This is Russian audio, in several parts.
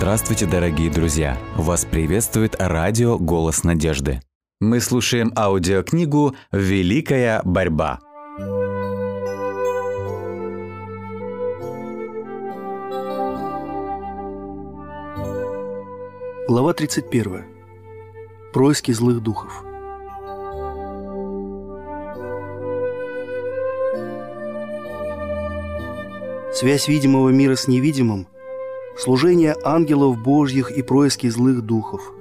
Здравствуйте, дорогие друзья! Вас приветствует радио «Голос надежды». Мы слушаем аудиокнигу «Великая борьба». Глава 31. Происки злых духов. Связь видимого мира с невидимым, служение ангелов Божьих и происки злых духов.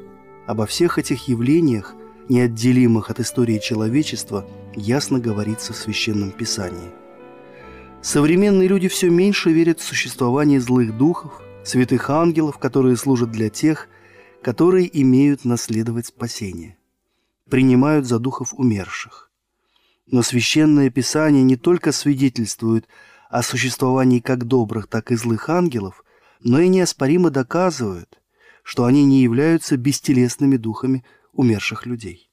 Обо всех этих явлениях, неотделимых от истории человечества, ясно говорится в Священном Писании. Современные люди все меньше верят в существование злых духов, святых ангелов, которые служат для тех, которые имеют наследовать спасение. Принимают за духов умерших. Но Священное Писание не только свидетельствует о существовании как добрых, так и злых ангелов, но и неоспоримо доказывают, что они не являются бестелесными духами умерших людей.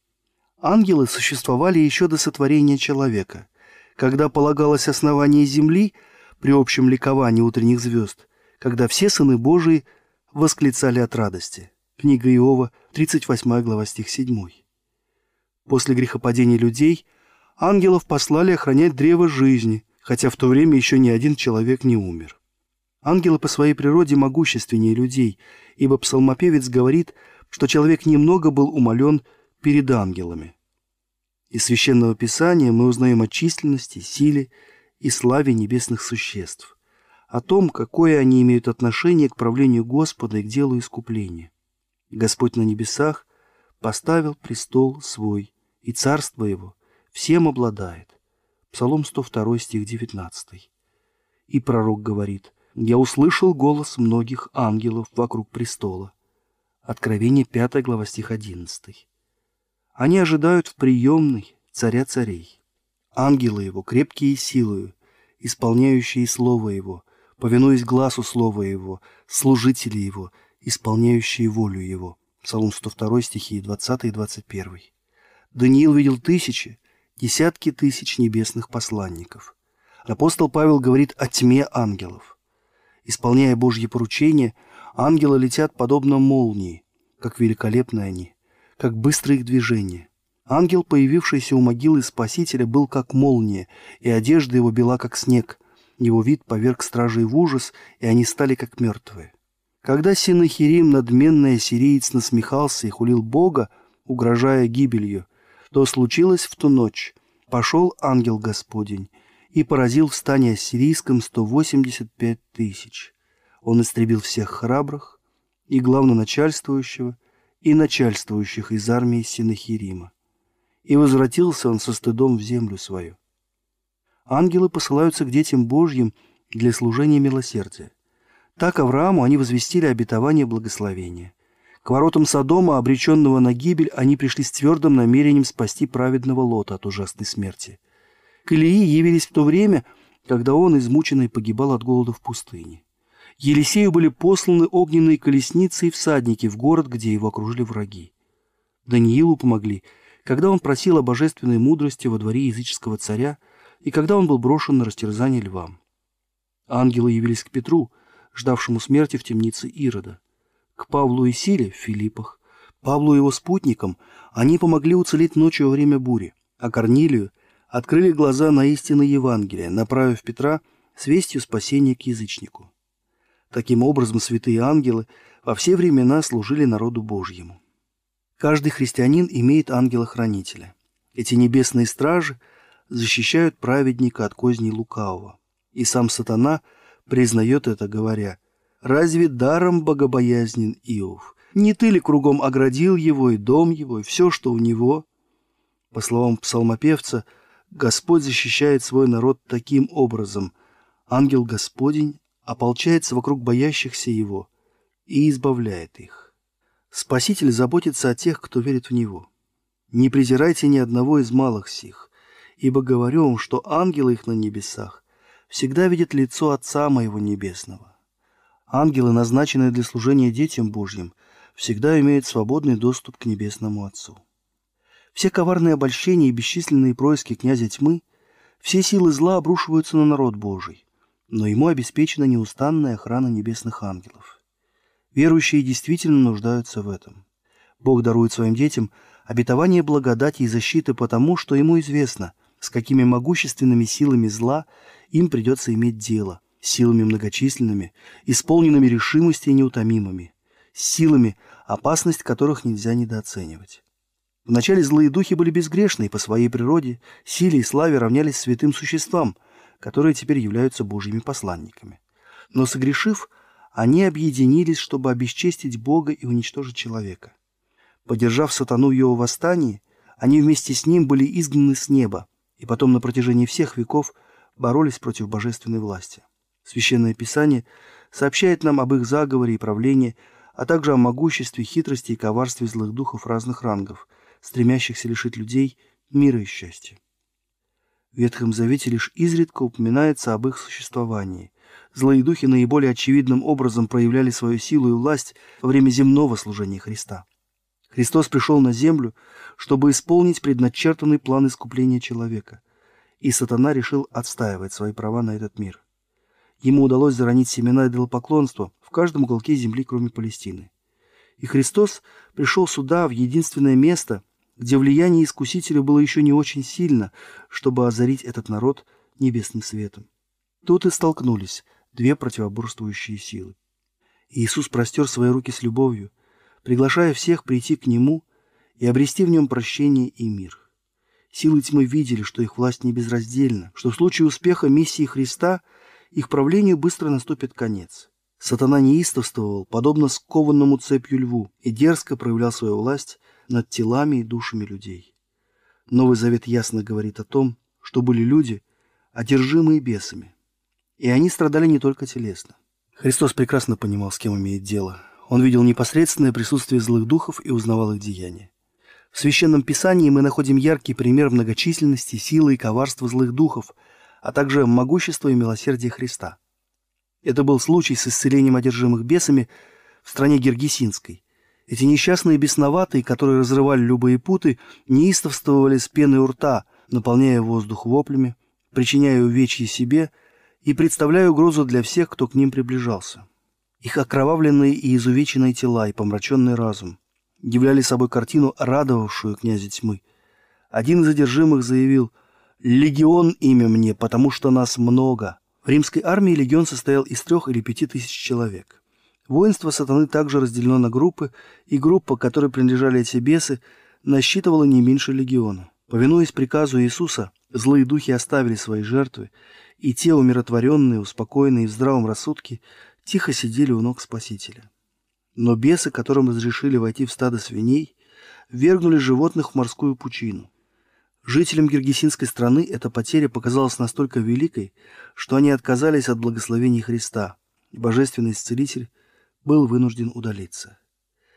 Ангелы существовали еще до сотворения человека, когда полагалось основание земли при общем ликовании утренних звезд, когда все сыны Божии восклицали от радости – Книга Иова, 38 глава, стих 7. После грехопадения людей ангелов послали охранять древо жизни, хотя в то время еще ни один человек не умер. Ангелы по своей природе могущественнее людей, ибо псалмопевец говорит, что человек немного был умолен перед ангелами. Из Священного Писания мы узнаем о численности, силе и славе небесных существ, о том, какое они имеют отношение к правлению Господа и к делу искупления. Господь на небесах поставил престол свой, и царство его всем обладает. Псалом 102, стих 19. И пророк говорит, «Я услышал голос многих ангелов вокруг престола». Откровение 5 глава, стих 11. Они ожидают в приемной царя царей. Ангелы его, крепкие силою, исполняющие слово его, повинуясь глазу слова его, служители его — исполняющие волю Его. Псалом 102, стихи 20 и 21. Даниил видел тысячи, десятки тысяч небесных посланников. Апостол Павел говорит о тьме ангелов. Исполняя Божьи поручения, ангелы летят подобно молнии, как великолепны они, как быстрые их движения. Ангел, появившийся у могилы Спасителя, был как молния, и одежда его бела, как снег. Его вид поверг стражей в ужас, и они стали как мертвые. Когда Синахирим, надменный ассириец, насмехался и хулил Бога, угрожая гибелью, то случилось в ту ночь. Пошел ангел Господень и поразил в стане ассирийском 185 тысяч. Он истребил всех храбрых и главноначальствующего, и начальствующих из армии Синахирима. И возвратился он со стыдом в землю свою. Ангелы посылаются к детям Божьим для служения милосердия. Так Аврааму они возвестили обетование благословения. К воротам Содома, обреченного на гибель, они пришли с твердым намерением спасти праведного Лота от ужасной смерти. К Илии явились в то время, когда он, измученный, погибал от голода в пустыне. Елисею были посланы огненные колесницы и всадники в город, где его окружили враги. Даниилу помогли, когда он просил о божественной мудрости во дворе языческого царя и когда он был брошен на растерзание львам. Ангелы явились к Петру – ждавшему смерти в темнице Ирода. К Павлу и Силе в Филиппах, Павлу и его спутникам они помогли уцелеть ночью во время бури, а Корнилию открыли глаза на истины Евангелия, направив Петра с вестью спасения к язычнику. Таким образом, святые ангелы во все времена служили народу Божьему. Каждый христианин имеет ангела-хранителя. Эти небесные стражи защищают праведника от козней лукавого. И сам сатана – признает это, говоря, «Разве даром богобоязнен Иов? Не ты ли кругом оградил его и дом его, и все, что у него?» По словам псалмопевца, Господь защищает свой народ таким образом. Ангел Господень ополчается вокруг боящихся его и избавляет их. Спаситель заботится о тех, кто верит в Него. Не презирайте ни одного из малых сих, ибо говорю вам, что ангелы их на небесах всегда видит лицо Отца моего Небесного. Ангелы, назначенные для служения детям Божьим, всегда имеют свободный доступ к Небесному Отцу. Все коварные обольщения и бесчисленные происки князя тьмы, все силы зла обрушиваются на народ Божий, но ему обеспечена неустанная охрана небесных ангелов. Верующие действительно нуждаются в этом. Бог дарует своим детям обетование благодати и защиты потому, что ему известно, с какими могущественными силами зла им придется иметь дело, силами многочисленными, исполненными решимости и неутомимыми, силами, опасность которых нельзя недооценивать. Вначале злые духи были безгрешны и по своей природе, силе и славе равнялись святым существам, которые теперь являются Божьими посланниками. Но согрешив, они объединились, чтобы обесчестить Бога и уничтожить человека. Поддержав сатану в его восстании, они вместе с ним были изгнаны с неба, и потом на протяжении всех веков боролись против божественной власти. Священное Писание сообщает нам об их заговоре и правлении, а также о могуществе, хитрости и коварстве злых духов разных рангов, стремящихся лишить людей мира и счастья. В Ветхом Завете лишь изредка упоминается об их существовании. Злые духи наиболее очевидным образом проявляли свою силу и власть во время земного служения Христа. Христос пришел на землю, чтобы исполнить предначертанный план искупления человека, и сатана решил отстаивать свои права на этот мир. Ему удалось заронить семена идолопоклонства в каждом уголке земли, кроме Палестины. И Христос пришел сюда, в единственное место, где влияние Искусителя было еще не очень сильно, чтобы озарить этот народ небесным светом. Тут и столкнулись две противоборствующие силы. Иисус простер свои руки с любовью, приглашая всех прийти к Нему и обрести в Нем прощение и мир. Силы тьмы видели, что их власть не безраздельна, что в случае успеха миссии Христа их правлению быстро наступит конец. Сатана неистовствовал, подобно скованному цепью льву, и дерзко проявлял свою власть над телами и душами людей. Новый Завет ясно говорит о том, что были люди, одержимые бесами. И они страдали не только телесно. Христос прекрасно понимал, с кем имеет дело. Он видел непосредственное присутствие злых духов и узнавал их деяния. В Священном Писании мы находим яркий пример многочисленности, силы и коварства злых духов, а также могущества и милосердия Христа – это был случай с исцелением одержимых бесами в стране Гергесинской. Эти несчастные бесноватые, которые разрывали любые путы, неистовствовали с пеной у рта, наполняя воздух воплями, причиняя увечья себе и представляя угрозу для всех, кто к ним приближался. Их окровавленные и изувеченные тела и помраченный разум являли собой картину, радовавшую князя тьмы. Один из задержимых заявил «Легион имя мне, потому что нас много». В римской армии легион состоял из трех или пяти тысяч человек. Воинство сатаны также разделено на группы, и группа, которой принадлежали эти бесы, насчитывала не меньше легиона. Повинуясь приказу Иисуса, злые духи оставили свои жертвы, и те, умиротворенные, успокоенные в здравом рассудке, тихо сидели у ног Спасителя. Но бесы, которым разрешили войти в стадо свиней, вергнули животных в морскую пучину. Жителям Киргизинской страны эта потеря показалась настолько великой, что они отказались от благословений Христа, и божественный исцелитель был вынужден удалиться.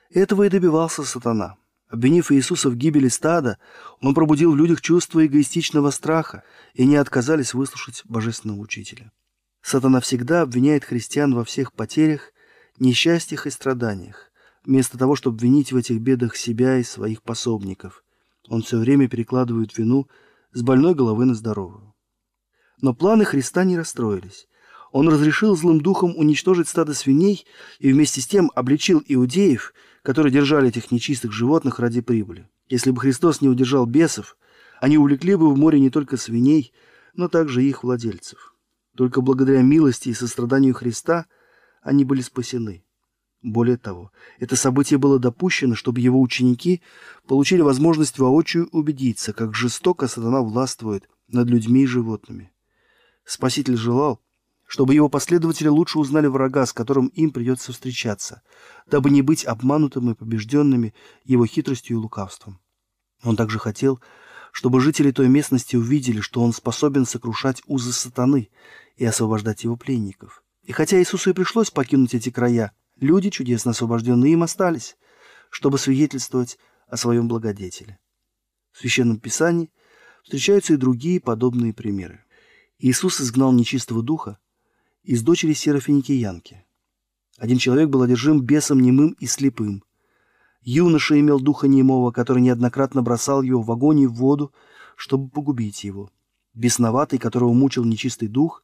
Этого и добивался сатана. Обвинив Иисуса в гибели стада, он пробудил в людях чувство эгоистичного страха, и не отказались выслушать божественного учителя. Сатана всегда обвиняет христиан во всех потерях, несчастьях и страданиях, вместо того, чтобы обвинить в этих бедах себя и своих пособников – он все время перекладывает вину с больной головы на здоровую. Но планы Христа не расстроились. Он разрешил злым духом уничтожить стадо свиней и вместе с тем обличил иудеев, которые держали этих нечистых животных ради прибыли. Если бы Христос не удержал бесов, они увлекли бы в море не только свиней, но также их владельцев. Только благодаря милости и состраданию Христа они были спасены. Более того, это событие было допущено, чтобы его ученики получили возможность воочию убедиться, как жестоко сатана властвует над людьми и животными. Спаситель желал, чтобы его последователи лучше узнали врага, с которым им придется встречаться, дабы не быть обманутым и побежденными его хитростью и лукавством. Он также хотел, чтобы жители той местности увидели, что он способен сокрушать узы сатаны и освобождать его пленников. И хотя Иисусу и пришлось покинуть эти края, Люди, чудесно освобожденные им, остались, чтобы свидетельствовать о своем благодетеле. В Священном Писании встречаются и другие подобные примеры. Иисус изгнал нечистого духа из дочери Серафиникиянки. Один человек был одержим бесом немым и слепым. Юноша имел духа немого, который неоднократно бросал его в огонь и в воду, чтобы погубить его. Бесноватый, которого мучил нечистый дух,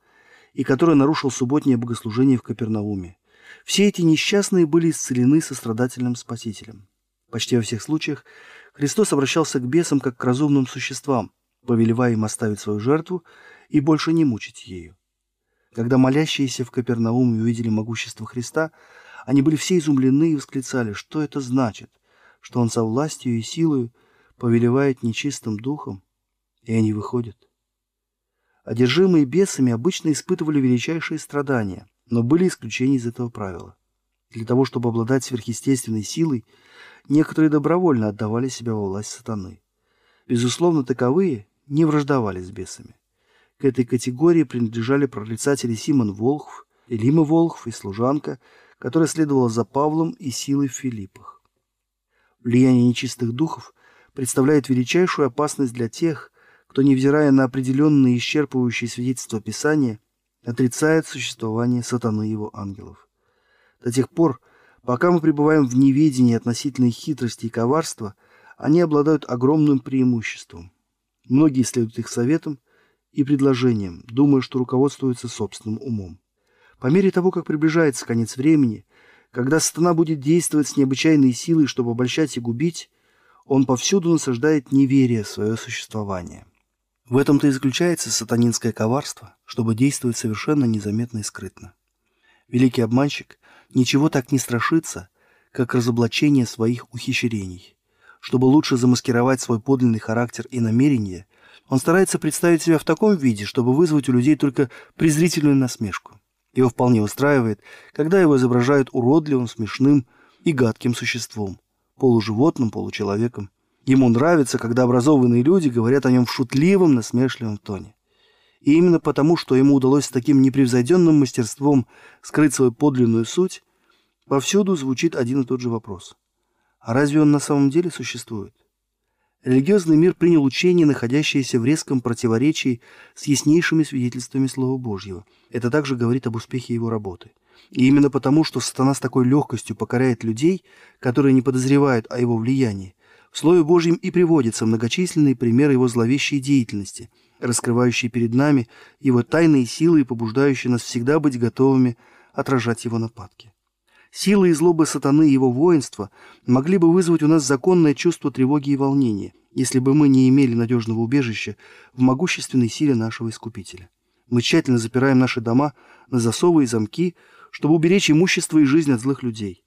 и который нарушил субботнее богослужение в Капернауме. Все эти несчастные были исцелены сострадательным Спасителем. Почти во всех случаях Христос обращался к бесам как к разумным существам, повелевая им оставить свою жертву и больше не мучить ею. Когда молящиеся в Капернауме увидели могущество Христа, они были все изумлены и восклицали, что это значит, что Он со властью и силою повелевает нечистым духом, и они выходят. Одержимые бесами обычно испытывали величайшие страдания, но были исключения из этого правила. Для того, чтобы обладать сверхъестественной силой, некоторые добровольно отдавали себя во власть сатаны. Безусловно, таковые не враждовали с бесами. К этой категории принадлежали прорицатели Симон Волхв, Элима Волхв и служанка, которая следовала за Павлом и силой в Филиппах. Влияние нечистых духов представляет величайшую опасность для тех, кто, невзирая на определенные исчерпывающие свидетельства Писания, отрицает существование сатаны и его ангелов. До тех пор, пока мы пребываем в неведении относительно хитрости и коварства, они обладают огромным преимуществом. Многие следуют их советам и предложениям, думая, что руководствуются собственным умом. По мере того, как приближается конец времени, когда сатана будет действовать с необычайной силой, чтобы обольщать и губить, он повсюду насаждает неверие в свое существование. В этом-то и заключается сатанинское коварство, чтобы действовать совершенно незаметно и скрытно. Великий обманщик ничего так не страшится, как разоблачение своих ухищрений. Чтобы лучше замаскировать свой подлинный характер и намерения, он старается представить себя в таком виде, чтобы вызвать у людей только презрительную насмешку. Его вполне устраивает, когда его изображают уродливым, смешным и гадким существом, полуживотным, получеловеком. Ему нравится, когда образованные люди говорят о нем в шутливом, насмешливом тоне. И именно потому, что ему удалось с таким непревзойденным мастерством скрыть свою подлинную суть, повсюду звучит один и тот же вопрос. А разве он на самом деле существует? Религиозный мир принял учение, находящееся в резком противоречии с яснейшими свидетельствами Слова Божьего. Это также говорит об успехе его работы. И именно потому, что сатана с такой легкостью покоряет людей, которые не подозревают о его влиянии, в Слове Божьем и приводятся многочисленные примеры его зловещей деятельности, раскрывающие перед нами его тайные силы и побуждающие нас всегда быть готовыми отражать его нападки. Силы и злобы сатаны и его воинства могли бы вызвать у нас законное чувство тревоги и волнения, если бы мы не имели надежного убежища в могущественной силе нашего Искупителя. Мы тщательно запираем наши дома на засовы и замки, чтобы уберечь имущество и жизнь от злых людей.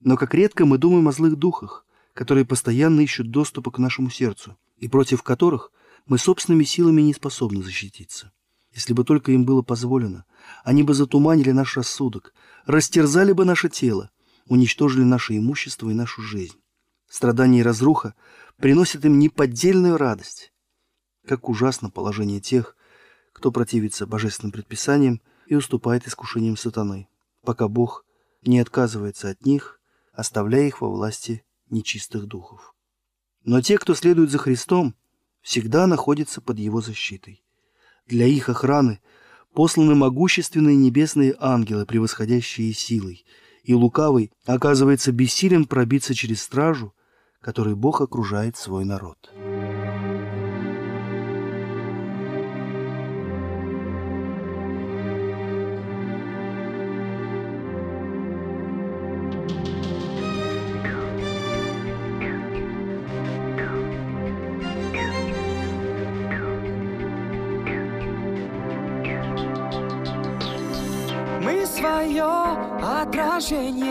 Но как редко мы думаем о злых духах, которые постоянно ищут доступа к нашему сердцу, и против которых мы собственными силами не способны защититься. Если бы только им было позволено, они бы затуманили наш рассудок, растерзали бы наше тело, уничтожили наше имущество и нашу жизнь. Страдания и разруха приносят им неподдельную радость. Как ужасно положение тех, кто противится божественным предписаниям и уступает искушениям сатаны, пока Бог не отказывается от них, оставляя их во власти нечистых духов. Но те, кто следует за Христом, всегда находятся под Его защитой. Для их охраны посланы могущественные небесные ангелы, превосходящие силой, и лукавый оказывается бессилен пробиться через стражу, которой Бог окружает свой народ. 悬崖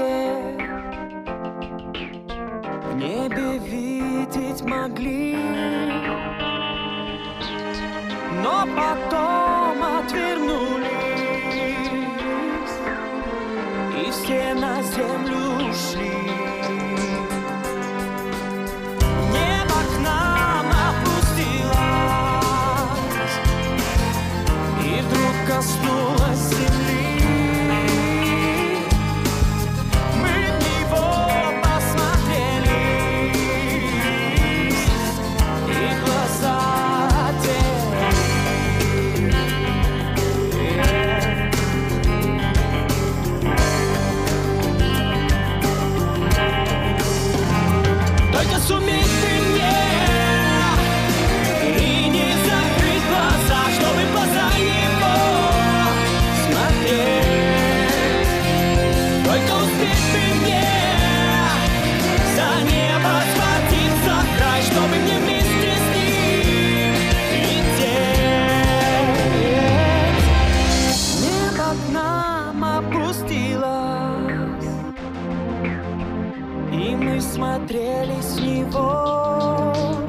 мы смотрели с него.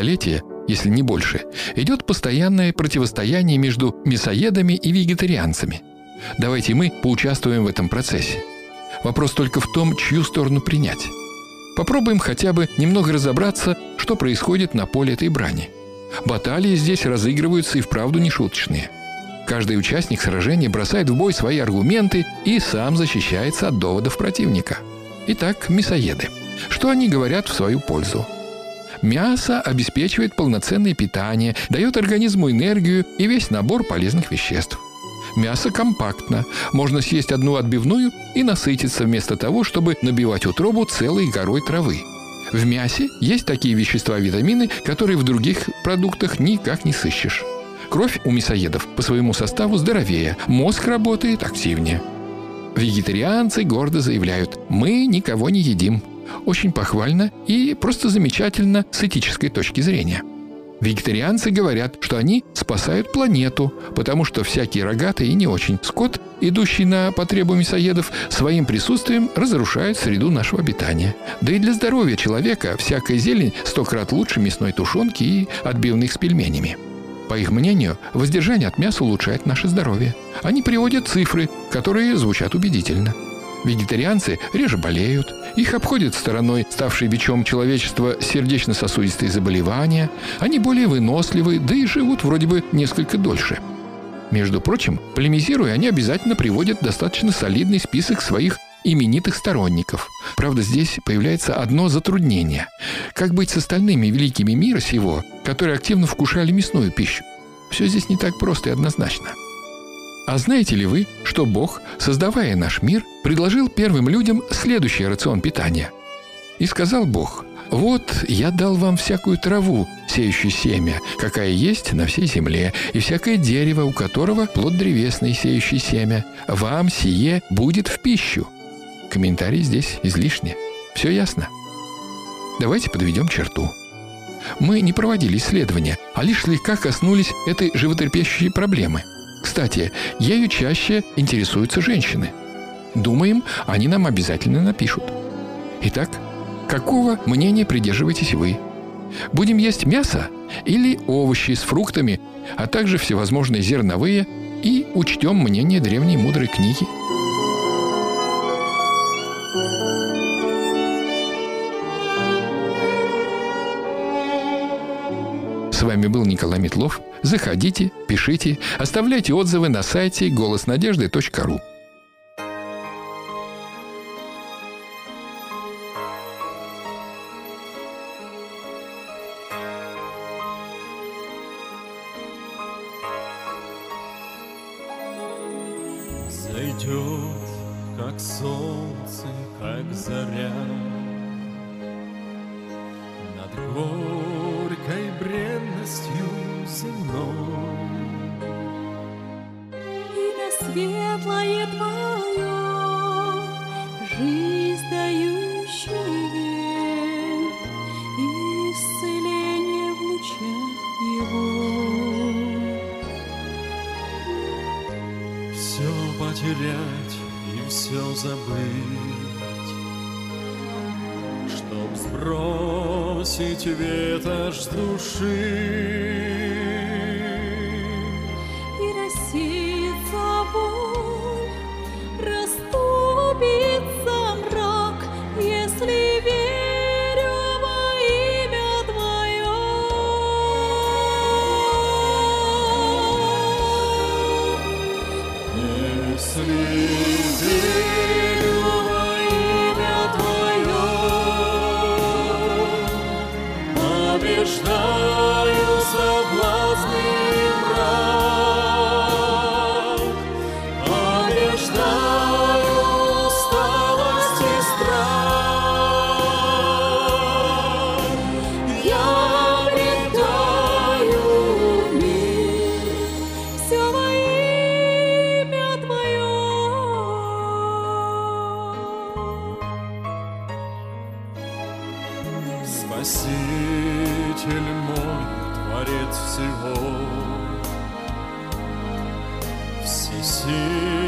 Столетия, если не больше, идет постоянное противостояние между мясоедами и вегетарианцами. Давайте мы поучаствуем в этом процессе. Вопрос только в том, чью сторону принять. Попробуем хотя бы немного разобраться, что происходит на поле этой брани. Баталии здесь разыгрываются и вправду нешуточные. Каждый участник сражения бросает в бой свои аргументы и сам защищается от доводов противника. Итак, мясоеды. Что они говорят в свою пользу? Мясо обеспечивает полноценное питание, дает организму энергию и весь набор полезных веществ. Мясо компактно. Можно съесть одну отбивную и насытиться вместо того, чтобы набивать утробу целой горой травы. В мясе есть такие вещества-витамины, которые в других продуктах никак не сыщешь. Кровь у мясоедов по своему составу здоровее, мозг работает активнее. Вегетарианцы гордо заявляют «Мы никого не едим». Очень похвально и просто замечательно с этической точки зрения – Вегетарианцы говорят, что они спасают планету, потому что всякий рогатый и не очень скот, идущий на потребу мясоедов, своим присутствием разрушает среду нашего обитания. Да и для здоровья человека всякая зелень сто крат лучше мясной тушенки и отбивных с пельменями. По их мнению, воздержание от мяса улучшает наше здоровье. Они приводят цифры, которые звучат убедительно – Вегетарианцы реже болеют, их обходят стороной ставшие бичом человечества сердечно-сосудистые заболевания, они более выносливы, да и живут вроде бы несколько дольше. Между прочим, полемизируя, они обязательно приводят достаточно солидный список своих именитых сторонников. Правда, здесь появляется одно затруднение. Как быть с остальными великими мира сего, которые активно вкушали мясную пищу? Все здесь не так просто и однозначно. А знаете ли вы, что Бог, создавая наш мир, предложил первым людям следующий рацион питания? И сказал Бог, «Вот я дал вам всякую траву, сеющую семя, какая есть на всей земле, и всякое дерево, у которого плод древесный, сеющий семя. Вам сие будет в пищу». Комментарий здесь излишне. Все ясно? Давайте подведем черту. Мы не проводили исследования, а лишь слегка коснулись этой животрепещущей проблемы – кстати, ею чаще интересуются женщины. Думаем, они нам обязательно напишут. Итак, какого мнения придерживаетесь вы? Будем есть мясо или овощи с фруктами, а также всевозможные зерновые и учтем мнение древней мудрой книги – С вами был Николай Метлов. Заходите, пишите, оставляйте отзывы на сайте голоснадежды.ру. Зайдет, как солнце, как заря забыть, Чтоб сбросить ветошь с души. И рассеется Спаситель мой, Творец всего, Всесильный,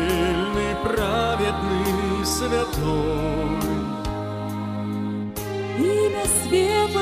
праведный, святой, Имя светлое